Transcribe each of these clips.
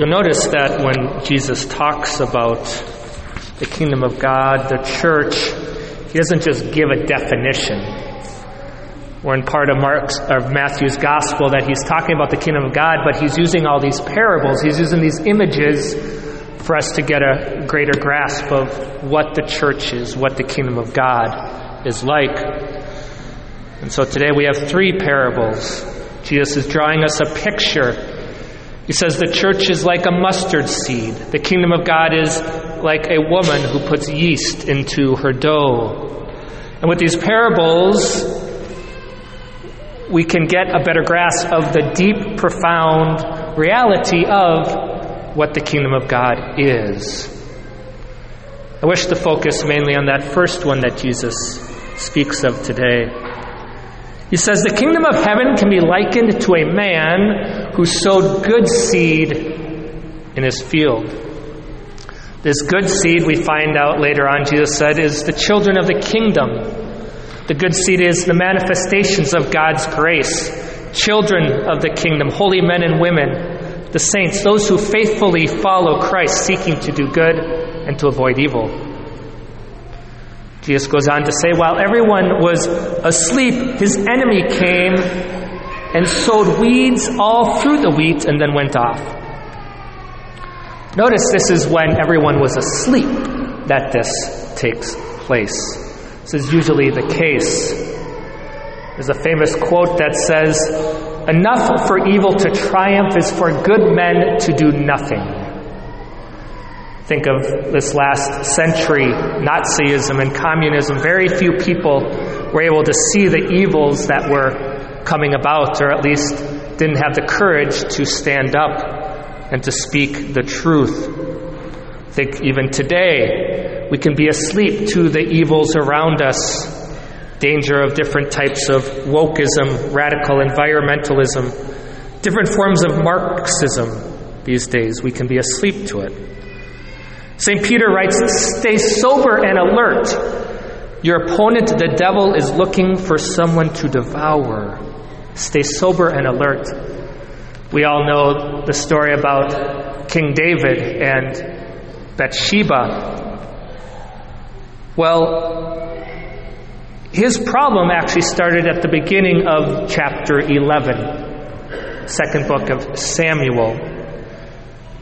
You'll notice that when Jesus talks about the kingdom of God, the church, he doesn't just give a definition. We're in part of Mark's of Matthew's gospel that he's talking about the kingdom of God, but he's using all these parables, he's using these images for us to get a greater grasp of what the church is, what the kingdom of God is like. And so today we have three parables. Jesus is drawing us a picture he says the church is like a mustard seed. The kingdom of God is like a woman who puts yeast into her dough. And with these parables, we can get a better grasp of the deep, profound reality of what the kingdom of God is. I wish to focus mainly on that first one that Jesus speaks of today. He says the kingdom of heaven can be likened to a man who sowed good seed in his field. This good seed, we find out later on, Jesus said, is the children of the kingdom. The good seed is the manifestations of God's grace, children of the kingdom, holy men and women, the saints, those who faithfully follow Christ, seeking to do good and to avoid evil. Jesus goes on to say, while everyone was asleep, his enemy came and sowed weeds all through the wheat and then went off. Notice this is when everyone was asleep that this takes place. This is usually the case. There's a famous quote that says, Enough for evil to triumph is for good men to do nothing. Think of this last century, Nazism and communism. Very few people were able to see the evils that were coming about, or at least didn't have the courage to stand up and to speak the truth. I Think even today, we can be asleep to the evils around us. Danger of different types of wokeism, radical environmentalism, different forms of Marxism these days. We can be asleep to it. St. Peter writes, Stay sober and alert. Your opponent, the devil, is looking for someone to devour. Stay sober and alert. We all know the story about King David and Bathsheba. Well, his problem actually started at the beginning of chapter 11, second book of Samuel.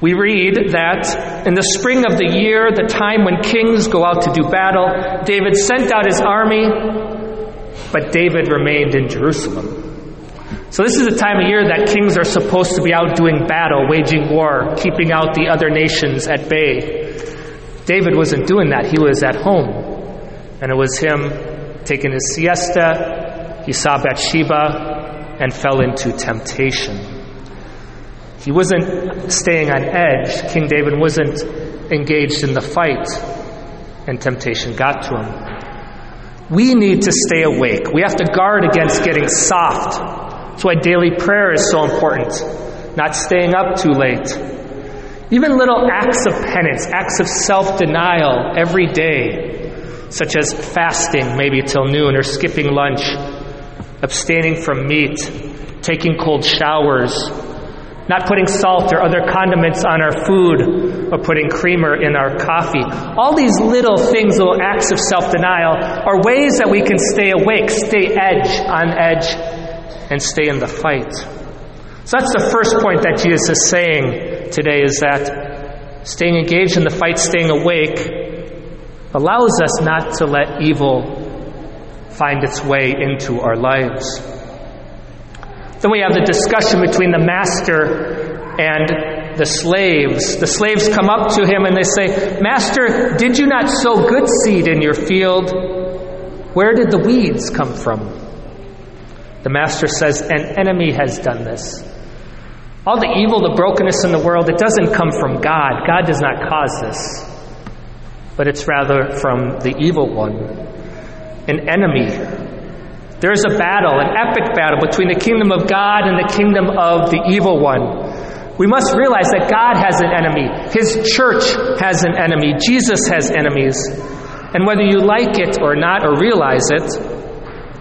We read that in the spring of the year, the time when kings go out to do battle, David sent out his army, but David remained in Jerusalem. So, this is the time of year that kings are supposed to be out doing battle, waging war, keeping out the other nations at bay. David wasn't doing that, he was at home. And it was him taking his siesta. He saw Bathsheba and fell into temptation. He wasn't staying on edge. King David wasn't engaged in the fight, and temptation got to him. We need to stay awake. We have to guard against getting soft. That's why daily prayer is so important. Not staying up too late. Even little acts of penance, acts of self denial every day, such as fasting maybe till noon or skipping lunch, abstaining from meat, taking cold showers, not putting salt or other condiments on our food, or putting creamer in our coffee. All these little things, little acts of self denial, are ways that we can stay awake, stay edge on edge, and stay in the fight. So that's the first point that Jesus is saying today is that staying engaged in the fight, staying awake, allows us not to let evil find its way into our lives. Then we have the discussion between the master and the slaves. The slaves come up to him and they say, Master, did you not sow good seed in your field? Where did the weeds come from? The master says, An enemy has done this. All the evil, the brokenness in the world, it doesn't come from God. God does not cause this. But it's rather from the evil one. An enemy there is a battle, an epic battle between the kingdom of God and the kingdom of the evil one. We must realize that God has an enemy. His church has an enemy. Jesus has enemies. And whether you like it or not or realize it,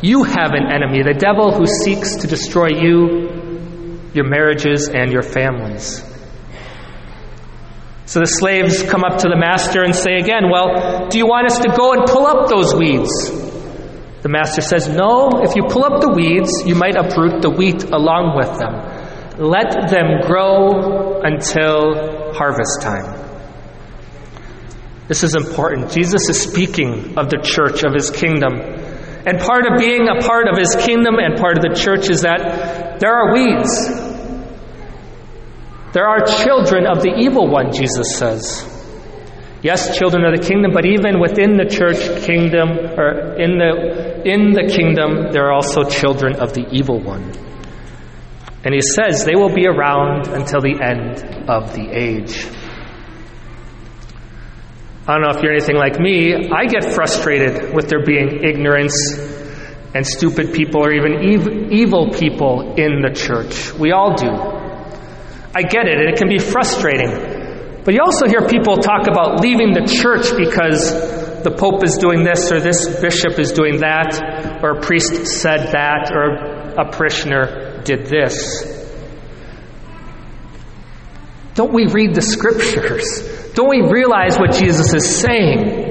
you have an enemy, the devil who seeks to destroy you, your marriages, and your families. So the slaves come up to the master and say again, Well, do you want us to go and pull up those weeds? The master says, No, if you pull up the weeds, you might uproot the wheat along with them. Let them grow until harvest time. This is important. Jesus is speaking of the church, of his kingdom. And part of being a part of his kingdom and part of the church is that there are weeds. There are children of the evil one, Jesus says. Yes, children of the kingdom, but even within the church kingdom, or in the, in the kingdom, there are also children of the evil one. And he says they will be around until the end of the age. I don't know if you're anything like me. I get frustrated with there being ignorance and stupid people or even ev- evil people in the church. We all do. I get it, and it can be frustrating. But you also hear people talk about leaving the church because the Pope is doing this, or this bishop is doing that, or a priest said that, or a parishioner did this. Don't we read the scriptures? Don't we realize what Jesus is saying?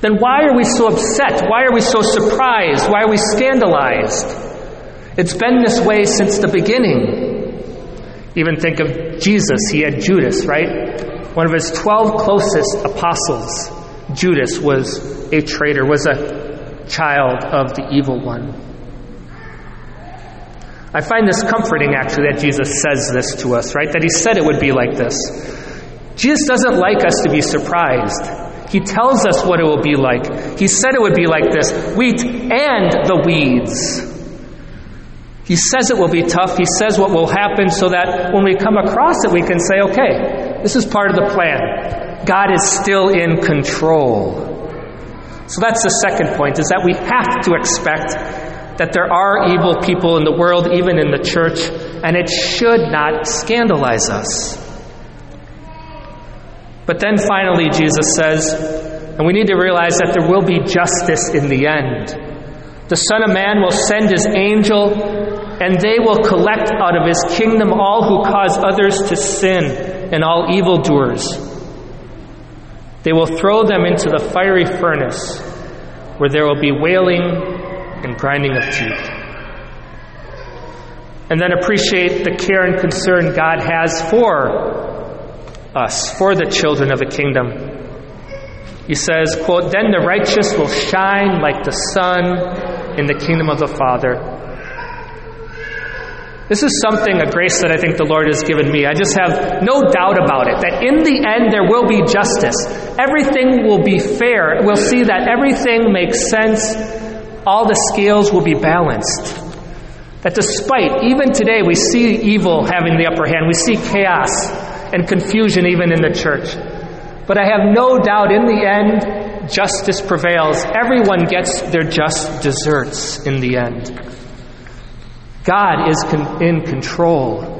Then why are we so upset? Why are we so surprised? Why are we scandalized? It's been this way since the beginning. Even think of Jesus. He had Judas, right? One of his 12 closest apostles. Judas was a traitor, was a child of the evil one. I find this comforting, actually, that Jesus says this to us, right? That he said it would be like this. Jesus doesn't like us to be surprised. He tells us what it will be like. He said it would be like this wheat and the weeds. He says it will be tough. He says what will happen so that when we come across it, we can say, okay, this is part of the plan. God is still in control. So that's the second point, is that we have to expect that there are evil people in the world, even in the church, and it should not scandalize us. But then finally, Jesus says, and we need to realize that there will be justice in the end. The Son of Man will send his angel, and they will collect out of his kingdom all who cause others to sin and all evildoers. They will throw them into the fiery furnace, where there will be wailing and grinding of teeth. And then appreciate the care and concern God has for us, for the children of the kingdom. He says, quote, Then the righteous will shine like the sun in the kingdom of the Father. This is something, a grace that I think the Lord has given me. I just have no doubt about it, that in the end there will be justice. Everything will be fair. We'll see that everything makes sense. All the scales will be balanced. That despite, even today, we see evil having the upper hand, we see chaos, and confusion even in the church. But I have no doubt in the end, justice prevails. Everyone gets their just deserts in the end. God is con- in control.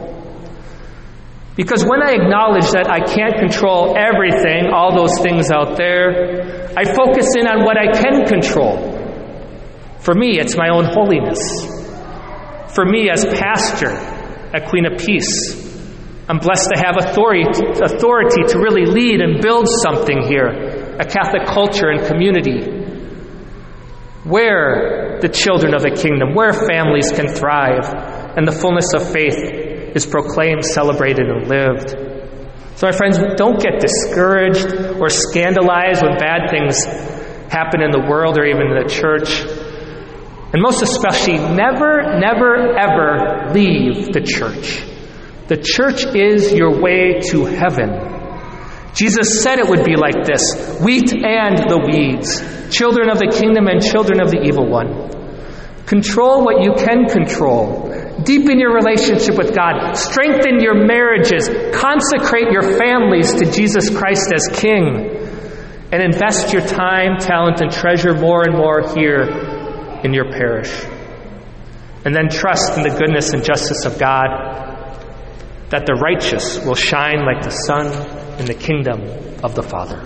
Because when I acknowledge that I can't control everything, all those things out there, I focus in on what I can control. For me, it's my own holiness. For me, as pastor at Queen of Peace, I'm blessed to have authority, authority to really lead and build something here, a Catholic culture and community where the children of the kingdom, where families can thrive, and the fullness of faith is proclaimed, celebrated, and lived. So, my friends, don't get discouraged or scandalized when bad things happen in the world or even in the church. And most especially, never, never, ever leave the church. The church is your way to heaven. Jesus said it would be like this wheat and the weeds, children of the kingdom and children of the evil one. Control what you can control. Deepen your relationship with God. Strengthen your marriages. Consecrate your families to Jesus Christ as King. And invest your time, talent, and treasure more and more here in your parish. And then trust in the goodness and justice of God that the righteous will shine like the sun in the kingdom of the Father.